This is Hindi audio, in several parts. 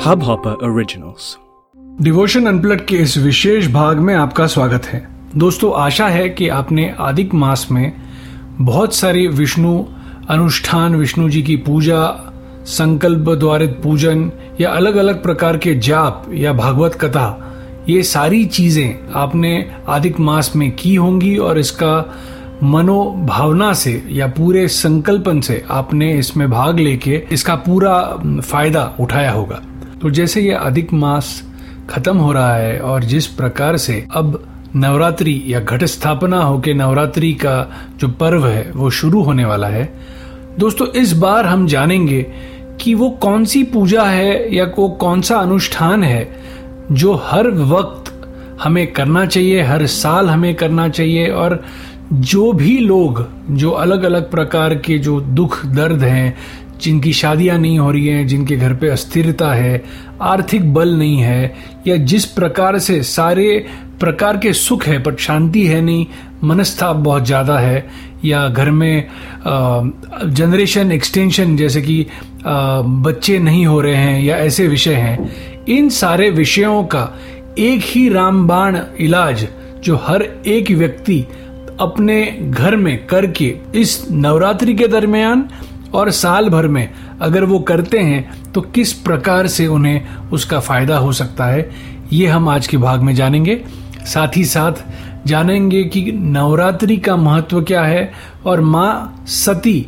Hubhopper Originals. डिवोशन अनप्लट के इस विशेष भाग में आपका स्वागत है दोस्तों, आशा है कि आपने आदिक मास में बहुत सारे विष्णु अनुष्ठान, विष्णु जी की पूजा, संकल्प द्वारित पूजन या अलग अलग प्रकार के जाप या भागवत कथा, ये सारी चीज़ें आपने आदिक मास में की होंगी और इसका मनोभावना से या पूरे संकल्पन से आपने इसमें भाग लेके इसका पूरा फ़ायदा उठाया होगा तो जैसे ये अधिक मास खत्म हो रहा है और जिस प्रकार से अब नवरात्रि या घट स्थापना होके नवरात्रि का जो पर्व है, वो शुरू होने वाला है। दोस्तों, इस बार हम जानेंगे कि वो कौन सी पूजा है या वो कौन सा अनुष्ठान है जो हर वक्त हमें करना चाहिए, हर साल हमें करना चाहिए और जो भी लोग, जो अलग अलग प्रकार के जो दुख, दर्द हैं जिनकी शादियाँ नहीं हो रही हैं, जिनके घर पे अस्थिरता है, आर्थिक बल नहीं है, या जिस प्रकार से सारे प्रकार के सुख है पर शांति है नहीं, मनस्ताप बहुत ज़्यादा है, या घर में जनरेशन एक्सटेंशन जैसे कि बच्चे नहीं हो रहे हैं या ऐसे विषय हैं, इन सारे विषयों का एक ही रामबाण इलाज जो हर एक व्यक्ति अपने घर में करके इस नवरात्रि के दरमियान और साल भर में अगर वो करते हैं तो किस प्रकार से उन्हें उसका फ़ायदा हो सकता है, ये हम आज के भाग में जानेंगे। साथ ही साथ जानेंगे कि नवरात्रि का महत्व क्या है और माँ सती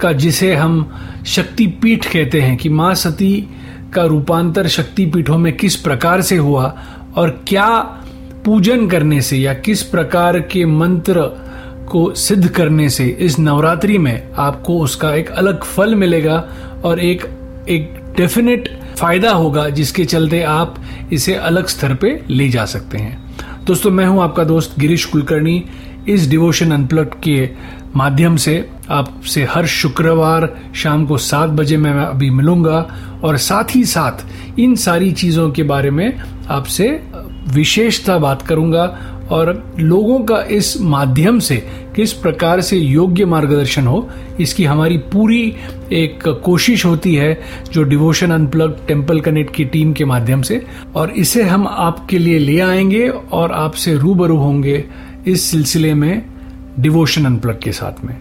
का, जिसे हम शक्ति पीठ कहते हैं, कि माँ सती का रूपांतर शक्ति पीठों में किस प्रकार से हुआ और क्या पूजन करने से या किस प्रकार के मंत्र को सिद्ध करने से, इस नवरात्रि में आपको उसका एक अलग फल मिलेगा और एक एक डेफिनेट फ़ायदा होगा जिसके चलते आप इसे अलग स्तर पे ले जा सकते हैं। दोस्तों, मैं हूँ आपका दोस्त गिरीश कुलकर्णी। इस डिवोशन अनप्लग के माध्यम से आपसे हर शुक्रवार शाम को सात बजे मैं अभी मिलूँगा और साथ ही साथ इन सारी चीज़ों के बारे में आपसे विशेषता बात करूँगा। और लोगों का इस माध्यम से किस प्रकार से योग्य मार्गदर्शन हो, इसकी हमारी पूरी एक कोशिश होती है जो डिवोशन अनप्लग टेंपल कनेक्ट की टीम के माध्यम से। और इसे हम आपके लिए ले आएँगे और आपसे रूबरू होंगे इस सिलसिले में डिवोशन अनप्लग के साथ में।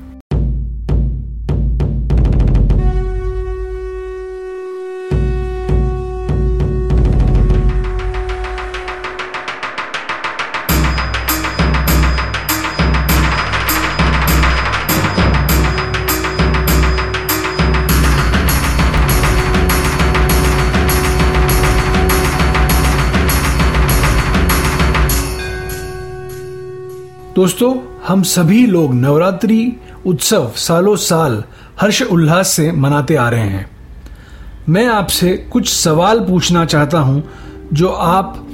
दोस्तों, हम सभी लोग नवरात्रि उत्सव सालों साल हर्ष उल्लास से मनाते आ रहे हैं। मैं आपसे कुछ सवाल पूछना चाहता हूँ, जो आप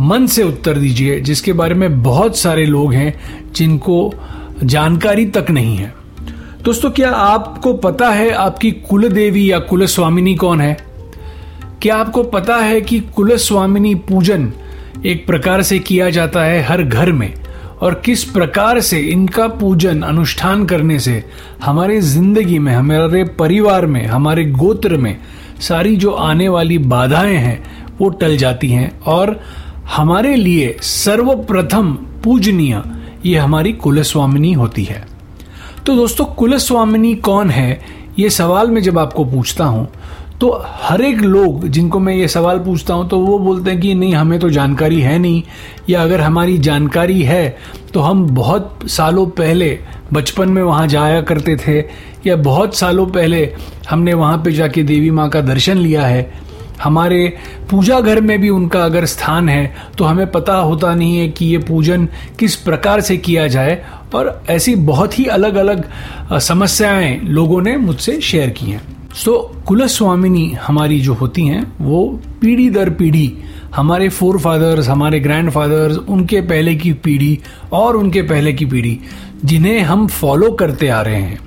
मन से उत्तर दीजिए, जिसके बारे में बहुत सारे लोग हैं जिनको जानकारी तक नहीं है। दोस्तों, क्या आपको पता है आपकी कुल देवी या कुल स्वामिनी कौन है? क्या आपको पता है कि कुल स्वामिनी पूजन एक प्रकार से किया जाता है हर घर में? और किस प्रकार से इनका पूजन, अनुष्ठान करने से हमारे ज़िंदगी में, हमारे परिवार में, हमारे गोत्र में सारी जो आने वाली बाधाएँ हैं, वो टल जाती हैं और हमारे लिए सर्वप्रथम पूजनीय ये हमारी कुलस्वामिनी होती है। तो दोस्तों, कुलस्वामिनी कौन है? ये सवाल मैं जब आपको पूछता हूँ तो हर एक लोग जिनको मैं ये सवाल पूछता हूँ तो वो बोलते हैं कि नहीं, हमें तो जानकारी है नहीं। या अगर हमारी जानकारी है तो हम बहुत सालों पहले बचपन में वहाँ जाया करते थे, या बहुत सालों पहले हमने वहाँ पे जाके देवी माँ का दर्शन लिया है। हमारे पूजा घर में भी उनका अगर स्थान है तो हमें पता होता नहीं है कि ये पूजन किस प्रकार से किया जाए, और ऐसी बहुत ही अलग अलग समस्याएँ लोगों ने मुझसे शेयर की हैं। सो कुलस्वामिनी हमारी जो होती हैं, वो पीढ़ी दर पीढ़ी, हमारे फोर फादर्स हमारे ग्रैंड फादर्स उनके पहले की पीढ़ी और उनके पहले की पीढ़ी, जिन्हें हम फॉलो करते आ रहे हैं।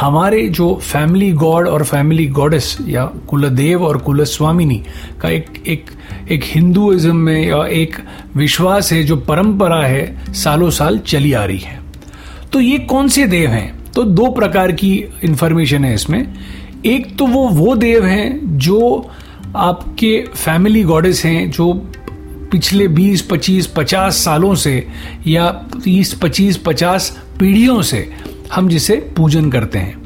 हमारे जो फैमिली गॉड और फैमिली गॉडेस या कुलदेव और कुलस्वामिनी का एक एक एक हिंदुइज्म में या एक विश्वास है, जो परंपरा है, सालों साल चली आ रही है। तो ये कौन से देव हैं? तो दो प्रकार की इंफॉर्मेशन है इसमें। एक तो वो वो देव हैं जो आपके फैमिली गॉडेस हैं जो पिछले 20, 25, 50 सालों से या 30, 25, 50 पीढ़ियों से हम जिसे पूजन करते हैं।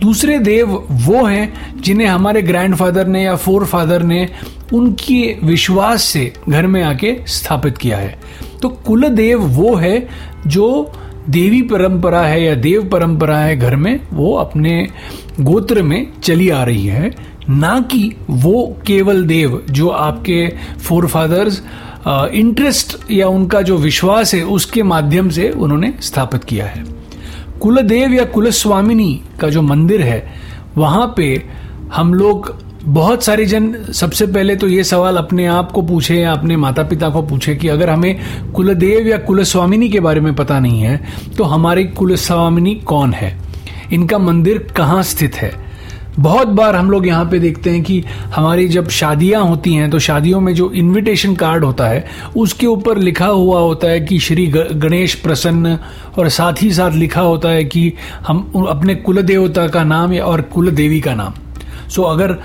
दूसरे देव वो हैं जिन्हें हमारे ग्रैंडफादर ने या फोर फादर ने उनके विश्वास से घर में आके स्थापित किया है। तो कुल देव वो है जो देवी परंपरा है या देव परंपरा है घर में, वो अपने गोत्र में चली आ रही है। ना कि वो केवल देव, जो आपके फोर फादर्स इंटरेस्ट या उनका जो विश्वास है, उसके माध्यम से उन्होंने स्थापित किया है। कुलदेव या कुलस्वामिनी का जो मंदिर है, वहाँ पे हम लोग बहुत सारे जन सबसे पहले तो ये सवाल अपने आप को पूछे या अपने माता पिता को पूछे कि अगर हमें कुलदेव या कुलस्वामिनी के बारे में पता नहीं है तो हमारी कुलस्वामिनी कौन है? इनका मंदिर कहाँ स्थित है? बहुत बार हम लोग यहाँ पे देखते हैं कि हमारी जब शादियाँ होती हैं तो शादियों में जो इनविटेशन कार्ड होता है, उसके ऊपर लिखा हुआ होता है कि श्री गणेश प्रसन्न, और साथ ही साथ लिखा होता है कि हम अपने कुल देवता का नाम और कुल देवी का नाम। सो अगर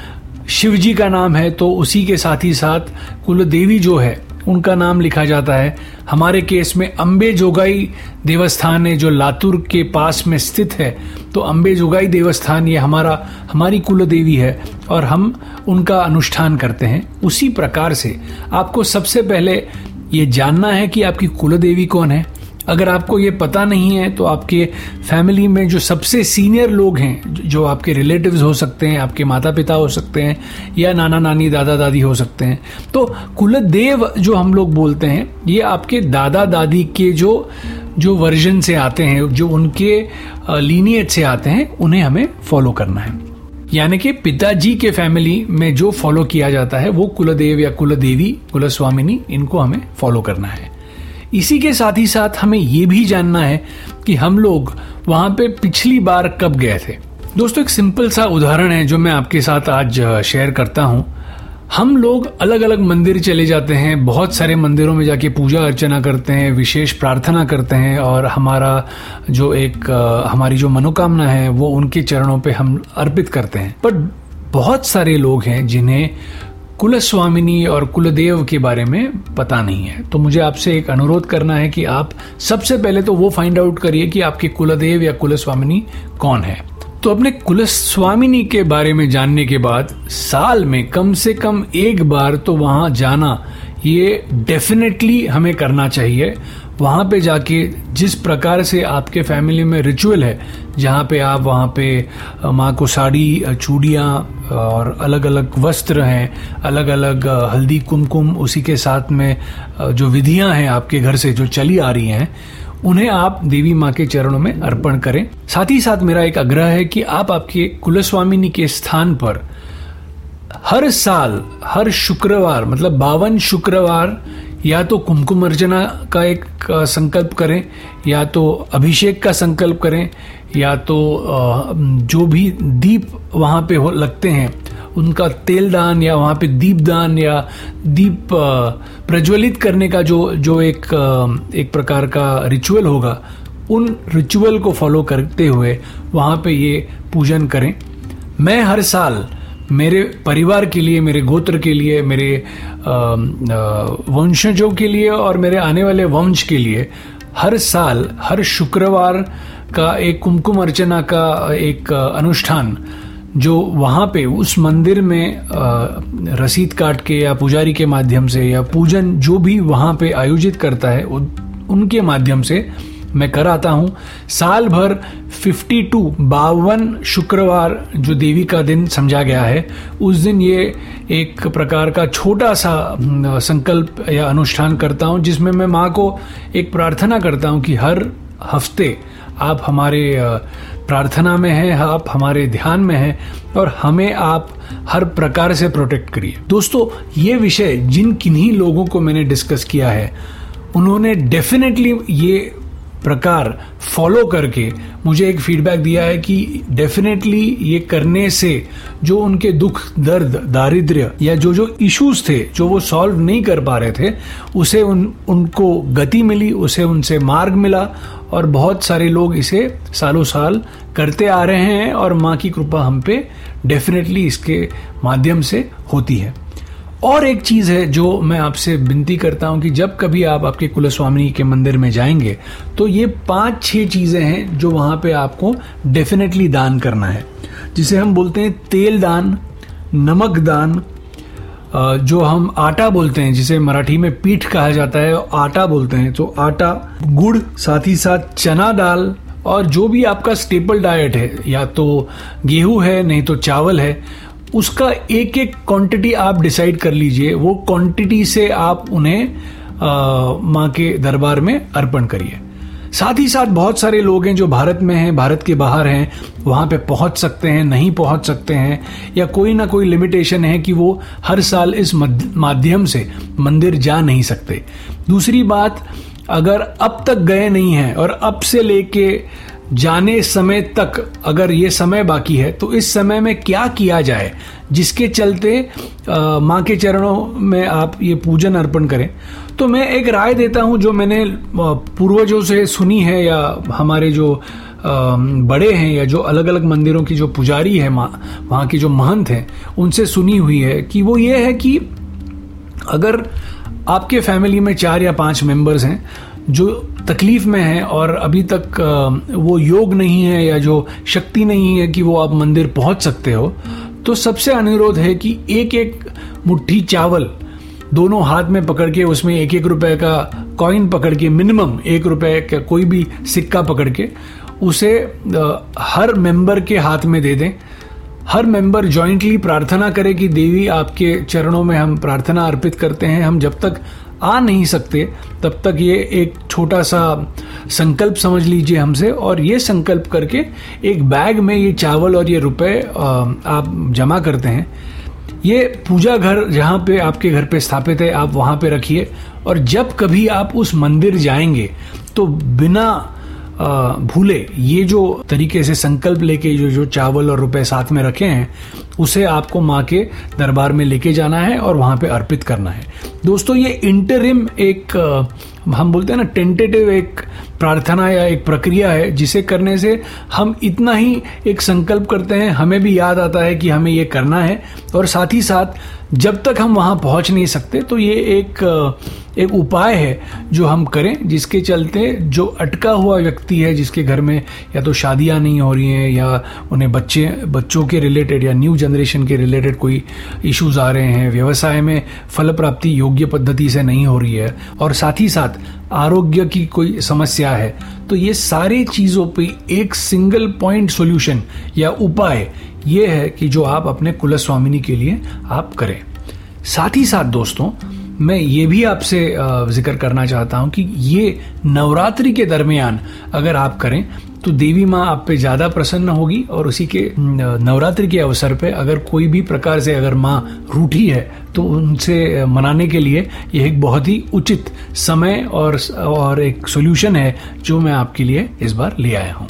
शिव जी का नाम है तो उसी के साथ ही साथ कुल देवी जो है, उनका नाम लिखा जाता है। हमारे केस में अम्बे जोगाई देवस्थान है, जो लातुर के पास में स्थित है। तो अम्बे जोगाई देवस्थान ये हमारा, हमारी कुल देवी है, और हम उनका अनुष्ठान करते हैं। उसी प्रकार से आपको सबसे पहले ये जानना है कि आपकी कुल देवी कौन है। अगर आपको ये पता नहीं है तो आपके फैमिली में जो सबसे सीनियर लोग हैं, जो आपके रिलेटिव्स हो सकते हैं, आपके माता पिता हो सकते हैं, या नाना नानी दादा दादी हो सकते हैं तो कुलदेव जो हम लोग बोलते हैं, ये आपके दादा दादी के जो जो वर्जन से आते हैं, जो उनके लीनियज से आते हैं, उन्हें हमें फॉलो करना है। यानी कि पिताजी के फैमिली में जो फॉलो किया जाता है, वो कुलदेव या कुलदेवी, कुलस्वामिनी, इनको हमें फॉलो करना है। इसी के साथ ही साथ हमें ये भी जानना है कि हम लोग वहाँ पे पिछली बार कब गए थे। दोस्तों, एक सिंपल सा उदाहरण है जो मैं आपके साथ आज शेयर करता हूँ। हम लोग अलग अलग मंदिर चले जाते हैं, बहुत सारे मंदिरों में जाके पूजा अर्चना करते हैं, विशेष प्रार्थना करते हैं और हमारा जो एक हमारी जो मनोकामना है, वो उनके चरणों पे हम अर्पित करते हैं। बट बहुत सारे लोग हैं जिन्हें कुलस्वामिनी और कुलदेव के बारे में पता नहीं है। तो मुझे आपसे एक अनुरोध करना है कि आप सबसे पहले तो वो फाइंड आउट करिए कि आपके कुलदेव या कुलस्वामिनी कौन है। तो अपने कुलस्वामिनी के बारे में जानने के बाद साल में कम से कम एक बार तो वहाँ जाना, ये डेफिनेटली हमें करना चाहिए। वहाँ पे जाके जिस प्रकार से आपके फैमिली में रिचुअल है, जहाँ पे आप वहाँ पे माँ को साड़ी चूड़ियाँ, और अलग अलग वस्त्र हैं अलग अलग हल्दी कुमकुम, उसी के साथ में जो विधियाँ हैं आपके घर से, जो चली आ रही हैं, उन्हें आप देवी माँ के चरणों में अर्पण करें। साथ ही साथ मेरा एक आग्रह है कि आप आपके कुलस्वामिनी के स्थान पर हर साल, हर शुक्रवार मतलब बावन शुक्रवार या तो कुमकुम अर्चना का एक संकल्प करें, या तो अभिषेक का संकल्प करें, या तो जो भी दीप वहाँ पे हो, लगते हैं, उनका तेल दान या वहाँ पे दीप दान या दीप प्रज्वलित करने का जो जो एक एक प्रकार का रिचुअल होगा, उन रिचुअल को फॉलो करते हुए वहाँ पे ये पूजन करें। मैं हर साल मेरे परिवार के लिए, मेरे गोत्र के लिए, मेरे वंशजों के लिए और मेरे आने वाले वंश के लिए हर साल, हर शुक्रवार का एक कुमकुम अर्चना का एक अनुष्ठान जो वहाँ पे उस मंदिर में रसीद काट के या पुजारी के माध्यम से या पूजन जो भी वहाँ पे आयोजित करता है उनके माध्यम से मैं कर आता हूँ। साल भर 52 टू बावन शुक्रवार जो देवी का दिन समझा गया है, उस दिन ये एक प्रकार का छोटा सा संकल्प या अनुष्ठान करता हूँ, जिसमें मैं माँ को एक प्रार्थना करता हूँ कि हर हफ़्ते आप हमारे प्रार्थना में हैं, आप हमारे ध्यान में हैं और हमें आप हर प्रकार से प्रोटेक्ट करिए। दोस्तों, ये विषय जिन किन्हीं लोगों को मैंने डिस्कस किया है, उन्होंने डेफिनेटली ये प्रकार फॉलो करके मुझे एक फीडबैक दिया है कि डेफिनेटली ये करने से जो उनके दुख, दर्द, दारिद्र्य या जो जो इश्यूज़ थे, जो वो सॉल्व नहीं कर पा रहे थे, उसे उन, उनको गति मिली, उसे उनसे मार्ग मिला और बहुत सारे लोग इसे सालों साल करते आ रहे हैं और माँ की कृपा हम पे डेफिनेटली इसके माध्यम से होती है। और एक चीज़ है जो मैं आपसे विनती करता हूँ कि जब कभी आप आपके कुलस्वामी के मंदिर में जाएँगे तो ये पाँच छह चीज़ें हैं जो वहाँ पे आपको डेफिनेटली दान करना है। जिसे हम बोलते हैं तेल दान, नमक दान जो हम आटा बोलते हैं, जिसे मराठी में पीठ कहा जाता है, आटा बोलते हैं। तो आटा, गुड़, साथ ही साथ चना दाल और जो भी आपका स्टेपल डाइट है, या तो गेहूँ है, नहीं तो चावल है उसका एक एक क्वांटिटी आप डिसाइड कर लीजिए, वो क्वांटिटी से आप उन्हें माँ के दरबार में अर्पण करिए। साथ ही साथ बहुत सारे लोग हैं जो भारत में हैं, भारत के बाहर हैं, वहाँ पे पहुँच सकते हैं, नहीं पहुँच सकते हैं, या कोई ना कोई लिमिटेशन है कि वो हर साल इस माध्यम से मंदिर जा नहीं सकते। दूसरी बात, अगर अब तक गए नहीं हैं और अब से लेके जाने समय तक अगर ये समय बाकी है तो इस समय में क्या किया जाए, जिसके चलते माँ के चरणों में आप ये पूजन अर्पण करें। तो मैं एक राय देता हूँ जो मैंने पूर्वजों से सुनी है या हमारे जो बड़े हैं या जो अलग अलग मंदिरों की जो पुजारी है, माँ, वहाँ की जो महंत हैं, उनसे सुनी हुई है कि वो ये है कि अगर आपके फैमिली में चार या पाँच मेंबर्स हैं जो तकलीफ़ में हैं और अभी तक वो योग नहीं है या जो शक्ति नहीं है कि वो आप मंदिर पहुँच सकते हो तो सबसे अनुरोध है कि एक एक मुट्ठी चावल दोनों हाथ में पकड़ के, उसमें एक एक रुपए का कॉइन पकड़ के मिनिमम एक रुपए का कोई भी सिक्का पकड़ के, उसे हर मेंबर के हाथ में दे दें। हर मेंबर जॉइंटली प्रार्थना करे कि, देवी, आपके चरणों में हम प्रार्थना अर्पित करते हैं, हम जब तक आ नहीं सकते, तब तक ये एक छोटा सा संकल्प समझ लीजिए हमसे और ये संकल्प करके एक बैग में ये चावल और ये रुपए आप जमा करते हैं। ये पूजा घर जहाँ पे आपके घर पे स्थापित है, आप वहाँ पे रखिए और जब कभी आप उस मंदिर जाएँगे तो बिना भूले, ये जो तरीके से संकल्प लेके जो जो चावल और रुपए साथ में रखे हैं, उसे आपको माँ के दरबार में लेके जाना है और वहाँ पे अर्पित करना है। दोस्तों, ये इंटरिम एक हम बोलते हैं ना टेंटेटिव एक प्रार्थना या एक प्रक्रिया है, जिसे करने से हम इतना ही एक संकल्प करते हैं, हमें भी याद आता है कि हमें ये करना है। और साथ ही साथ, जब तक हम वहाँ पहुँच नहीं सकते तो ये एक एक उपाय है जो हम करें, जिसके चलते जो अटका हुआ व्यक्ति है, जिसके घर में या तो शादियाँ नहीं हो रही हैं, या उन्हें बच्चे, बच्चों के रिलेटेड या न्यू जनरेशन के रिलेटेड कोई इश्यूज़ आ रहे हैं, व्यवसाय में फल प्राप्ति योग्य पद्धति से नहीं हो रही है। और साथ ही साथ आरोग्य की कोई समस्या है तो ये सारी चीज़ों पे एक सिंगल पॉइंट सॉल्यूशन या उपाय ये है कि जो आप अपने कुलस्वामिनी के लिए आप करें। साथ ही साथ दोस्तों मैं ये भी आपसे ज़िक्र करना चाहता हूँ कि ये नवरात्रि के दरमियान अगर आप करें तो देवी माँ आप पे ज़्यादा प्रसन्न होगी और उसी के नवरात्रि के अवसर पे अगर कोई भी प्रकार से अगर माँ रूठी है तो उनसे मनाने के लिए यह एक बहुत ही उचित समय और और एक सोल्यूशन है जो मैं आपके लिए इस बार ले आया हूँ।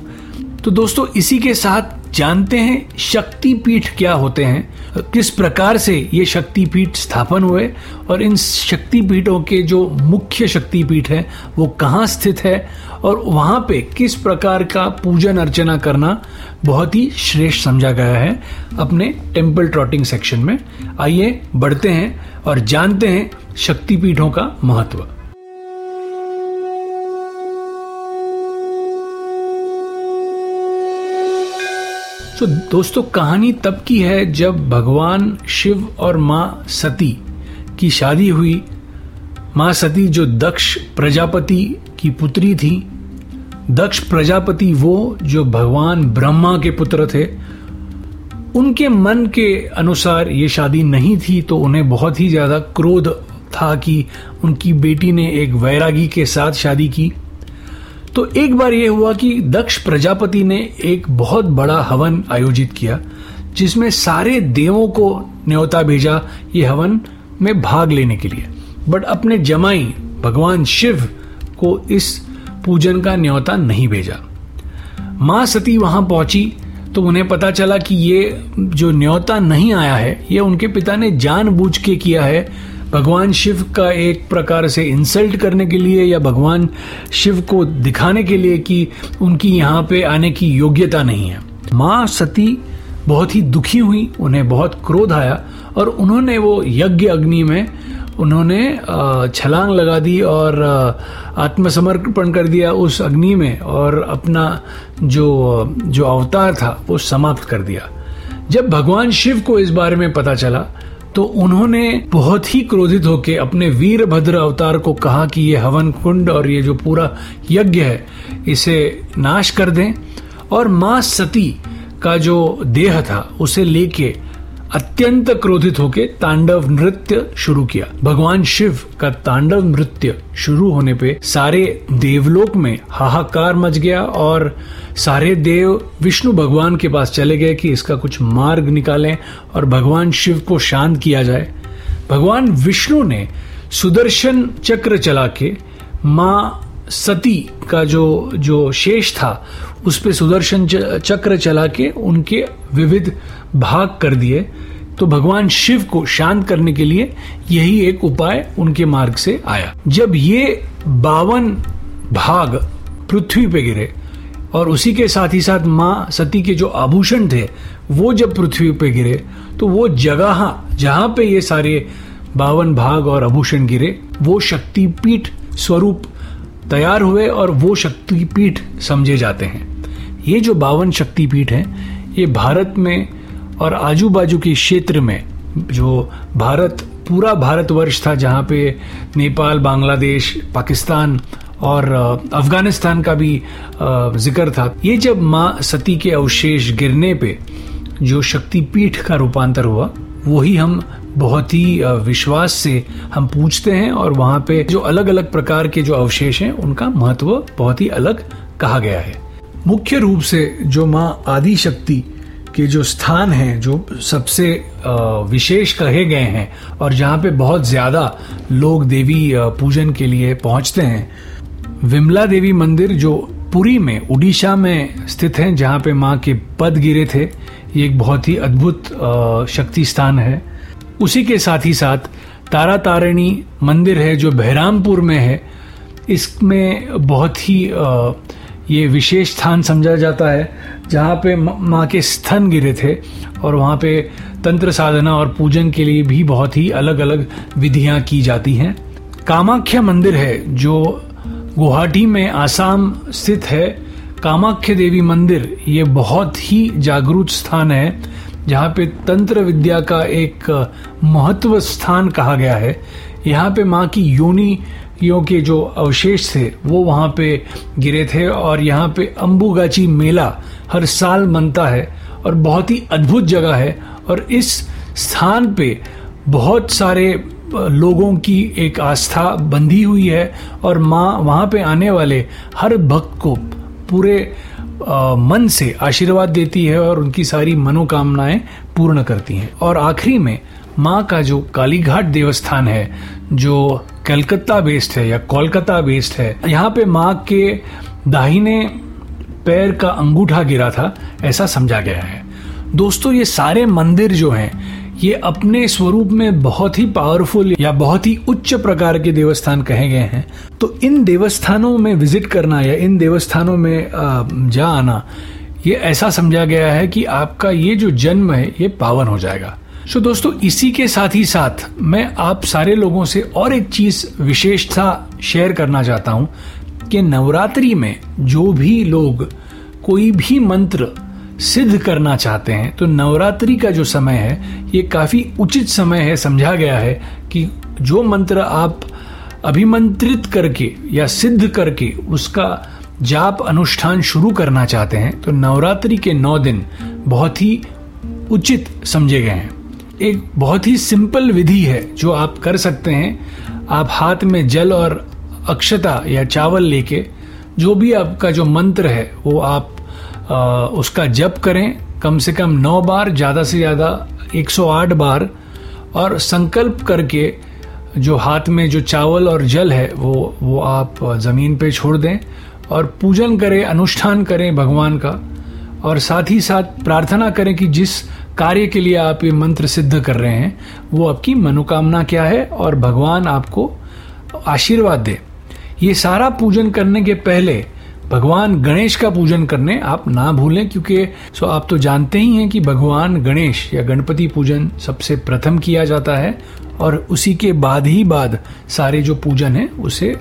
तो दोस्तों, इसी के साथ जानते हैं शक्तिपीठ क्या होते हैं। किस प्रकार से ये शक्तिपीठ स्थापन हुए और इन शक्तिपीठों के जो मुख्य शक्तिपीठ है, वो कहाँ स्थित है और वहाँ पे किस प्रकार का पूजन अर्चना करना बहुत ही श्रेष्ठ समझा गया है अपने टेंपल ट्रॉटिंग सेक्शन में। आइए बढ़ते हैं और जानते हैं शक्तिपीठों का महत्व। तो दोस्तों, कहानी तब की है जब भगवान शिव और माँ सती की शादी हुई। माँ सती जो दक्ष प्रजापति की पुत्री थी। दक्ष प्रजापति वो जो भगवान ब्रह्मा के पुत्र थे। उनके मन के अनुसार ये शादी नहीं थी तो उन्हें बहुत ही ज़्यादा क्रोध था कि उनकी बेटी ने एक वैरागी के साथ शादी की। तो एक बार यह हुआ कि दक्ष प्रजापति ने एक बहुत बड़ा हवन आयोजित किया, जिसमें सारे देवों को न्योता भेजा ये हवन में भाग लेने के लिए। बट अपने जमाई भगवान शिव को इस पूजन का न्योता नहीं भेजा। माँ सती वहाँ पहुँची तो उन्हें पता चला कि ये जो न्योता नहीं आया है, ये उनके पिता ने जानबूझ के किया है भगवान शिव का एक प्रकार से इंसल्ट करने के लिए या भगवान शिव को दिखाने के लिए कि उनकी यहाँ पे आने की योग्यता नहीं है। माँ सती बहुत ही दुखी हुई, उन्हें बहुत क्रोध आया और उन्होंने वो यज्ञ अग्नि में उन्होंने छलांग लगा दी और आत्मसमर्पण कर दिया उस अग्नि में और अपना जो जो अवतार था वो समाप्त कर दिया। जब भगवान शिव को इस बारे में पता चला तो उन्होंने बहुत ही क्रोधित होकर अपने वीरभद्र अवतार को कहा कि ये हवन कुंड और ये जो पूरा यज्ञ है, इसे नाश कर दें। और माँ सती का जो देह था, उसे लेके अत्यंत क्रोधित होकर तांडव नृत्य शुरू किया। भगवान शिव का तांडव नृत्य शुरू होने पे सारे देवलोक में हाहाकार मच गया और सारे देव विष्णु भगवान के पास चले गए कि इसका कुछ मार्ग निकालें और भगवान शिव को शांत किया जाए। भगवान विष्णु ने सुदर्शन चक्र चला के माँ सती का जो जो शेष था, उस पर सुदर्शन चक्र चला के उनके विविध भाग कर दिए। तो भगवान शिव को शांत करने के लिए यही एक उपाय उनके मार्ग से आया। जब ये बावन भाग पृथ्वी पे गिरे और उसी के साथ ही साथ माँ सती के जो आभूषण थे, वो जब पृथ्वी पे गिरे तो वो जगह जहाँ पे ये सारे बावन भाग और आभूषण गिरे, वो शक्तिपीठ स्वरूप तैयार हुए और वो शक्तिपीठ समझे जाते हैं। ये जो बावन शक्तिपीठ हैं, ये भारत में और आजू बाजू के क्षेत्र में जो भारत, पूरा भारतवर्ष था, जहाँ पे नेपाल, बांग्लादेश, पाकिस्तान और अफ़गानिस्तान का भी ज़िक्र था। ये जब माँ सती के अवशेष गिरने पे जो शक्तिपीठ का रूपांतर हुआ, वही हम बहुत ही विश्वास से हम पूछते हैं और वहाँ पे जो अलग अलग प्रकार के जो अवशेष हैं, उनका महत्व बहुत ही अलग कहा गया है। मुख्य रूप से जो माँ आदि शक्ति के जो स्थान हैं, जो सबसे विशेष कहे गए हैं और जहाँ पे बहुत ज़्यादा लोग देवी पूजन के लिए पहुँचते हैं विमला देवी मंदिर जो पुरी में, उड़ीसा में स्थित है, जहाँ पे माँ के पद गिरे थे, ये एक बहुत ही अद्भुत शक्ति स्थान है। उसी के साथ ही साथ तारा तारिणी मंदिर है जो बहरामपुर में है। इसमें बहुत ही ये विशेष स्थान समझा जाता है, जहाँ पे माँ के स्तन गिरे थे और वहाँ पे तंत्र साधना और पूजन के लिए भी बहुत ही अलग अलग विधियाँ की जाती हैं। कामाख्या मंदिर है जो गुवाहाटी में आसाम स्थित है। कामाख्य देवी मंदिर, ये बहुत ही जागरूक स्थान है, जहाँ पे तंत्र विद्या का एक महत्व स्थान कहा गया है। यहाँ पे माँ की योनि यो के जो अवशेष थे, वो वहाँ पे गिरे थे और यहाँ पे अम्बुगाची मेला हर साल मनता है और बहुत ही अद्भुत जगह है। और इस स्थान पे बहुत सारे लोगों की एक आस्था बंधी हुई है और माँ, वहाँ पे आने वाले हर भक्त को पूरे मन से आशीर्वाद देती है और उनकी सारी मनोकामनाएँ पूर्ण करती हैं। और आखिरी में माँ का जो कालीघाट देवस्थान है, जो कलकत्ता बेस्ड है या कोलकाता बेस्ड है, यहाँ पे माँ के दाहिने पैर का अंगूठा गिरा था, ऐसा समझा गया है। दोस्तों, ये सारे मंदिर जो हैं ये अपने स्वरूप में बहुत ही पावरफुल या बहुत ही उच्च प्रकार के देवस्थान कहे गए हैं। तो इन देवस्थानों में विज़िट करना या इन देवस्थानों में जा आना, ये ऐसा समझा गया है कि आपका ये जो जन्म है, ये पावन हो जाएगा। सो दोस्तों, इसी के साथ ही साथ मैं आप सारे लोगों से और एक चीज़ विशेषता शेयर करना चाहता हूँ कि नवरात्रि में जो भी लोग कोई भी मंत्र सिद्ध करना चाहते हैं तो नवरात्रि का जो समय है, ये काफ़ी उचित समय है, समझा गया है कि जो मंत्र आप अभिमंत्रित करके या सिद्ध करके उसका जाप अनुष्ठान शुरू करना चाहते हैं तो नवरात्रि के नौ दिन बहुत ही उचित समझे गए हैं। एक बहुत ही सिंपल विधि है जो आप कर सकते हैं। आप हाथ में जल और अक्षता या चावल लेके, जो भी आपका जो मंत्र है, वो आप उसका जप करें, कम से कम नौ बार, ज़्यादा से ज़्यादा 108 बार, और संकल्प करके जो हाथ में जो चावल और जल है, वो वो आप ज़मीन पे छोड़ दें, और पूजन करें, अनुष्ठान करें भगवान का, और साथ ही साथ प्रार्थना करें कि जिस कार्य के लिए आप ये मंत्र सिद्ध कर रहे हैं, वो आपकी मनोकामना क्या है, और भगवान आपको आशीर्वाद दे। ये सारा पूजन करने के पहले भगवान गणेश का पूजन करने आप ना भूलें, क्योंकि सो आप तो जानते ही हैं कि भगवान गणेश या गणपति पूजन सबसे प्रथम किया जाता है, और उसी के बाद ही बाद सारे जो पूजन है, उसे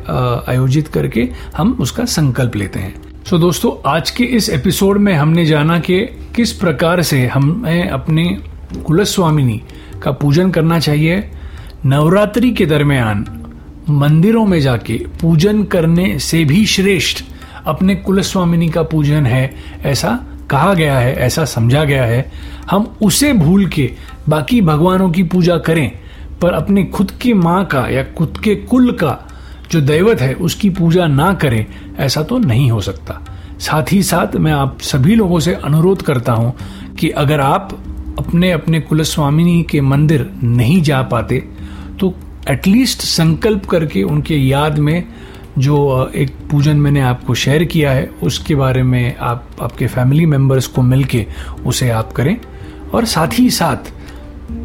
आयोजित करके हम उसका संकल्प लेते हैं। सो दोस्तों, आज के इस एपिसोड में हमने जाना कि किस प्रकार से हमें अपने कुलस्वामिनी का पूजन करना चाहिए। नवरात्रि के दरमियान मंदिरों में जाके पूजन करने से भी श्रेष्ठ अपने कुलस्वामिनी का पूजन है, ऐसा कहा गया है, ऐसा समझा गया है। हम उसे भूल के बाकी भगवानों की पूजा करें, पर अपने खुद की माँ का या खुद के कुल का जो दैवत है, उसकी पूजा ना करें, ऐसा तो नहीं हो सकता। साथ ही साथ मैं आप सभी लोगों से अनुरोध करता हूँ कि अगर आप अपने अपने कुलस्वामिनी के मंदिर नहीं जा पाते तो एटलीस्ट संकल्प करके उनके याद में जो एक पूजन मैंने आपको शेयर किया है, उसके बारे में आप, आपके फैमिली मेंबर्स को मिलके उसे आप करें और साथ ही साथ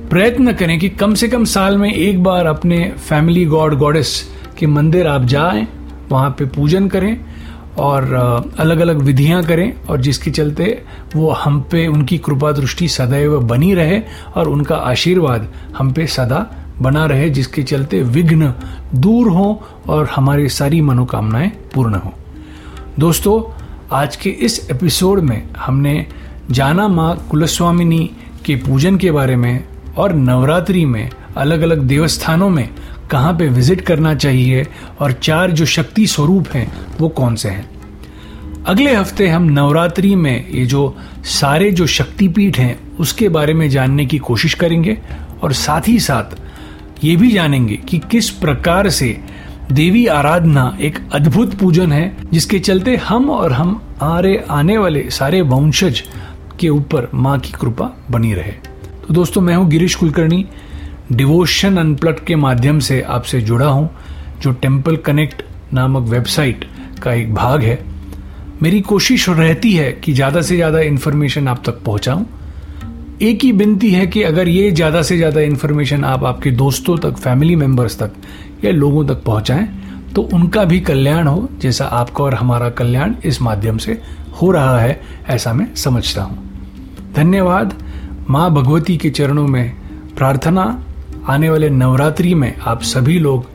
प्रयत्न करें कि कम से कम साल में एक बार अपने फैमिली गॉड गॉडेस के मंदिर आप जाएँ, वहाँ पे पूजन करें और अलग अलग विधियाँ करें और जिसके चलते वो हम पे उनकी कृपा दृष्टि सदैव बनी रहे और उनका आशीर्वाद हम पे सदा बना रहे, जिसके चलते विघ्न दूर हो और हमारी सारी मनोकामनाएँ पूर्ण हो। दोस्तों, आज के इस एपिसोड में हमने जाना माँ कुलस्वामिनी के पूजन के बारे में और नवरात्रि में अलग अलग देवस्थानों में कहाँ पे विज़िट करना चाहिए और चार जो शक्ति स्वरूप हैं, वो कौन से हैं? अगले हफ़्ते हम नवरात्रि में ये जो सारे जो शक्तिपीठ हैं, उसके बारे में जानने की कोशिश करेंगे और साथ ही साथ ये भी जानेंगे कि किस प्रकार से देवी आराधना एक अद्भुत पूजन है, जिसके चलते हम और हम आरे आने वाले सारे वंशज के ऊपर माँ की कृपा बनी रहे। तो दोस्तों, मैं हूँ गिरीश कुलकर्णी, डिवोशन अनप्लट के माध्यम से आपसे जुड़ा हूँ, जो टेंपल कनेक्ट नामक वेबसाइट का एक भाग है। मेरी कोशिश रहती है कि ज़्यादा से ज़्यादा इन्फॉर्मेशन आप तक पहुंचाऊं। एक ही विनती है कि अगर ये ज़्यादा से ज़्यादा इन्फॉर्मेशन आप आपके दोस्तों तक फैमिली मेंबर्स तक या लोगों तक पहुंचाएँ तो उनका भी कल्याण हो, जैसा आपका और हमारा कल्याण इस माध्यम से हो रहा है, ऐसा मैं समझता हूँ। धन्यवाद। माँ भगवती के चरणों में प्रार्थना, आने वाले नवरात्रि में आप सभी लोग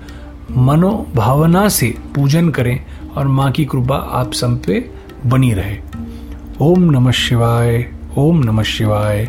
मनोभावना से पूजन करें और माँ की कृपा आप सब पे बनी रहे। ओम नमः शिवाय, ओम नमः शिवाय।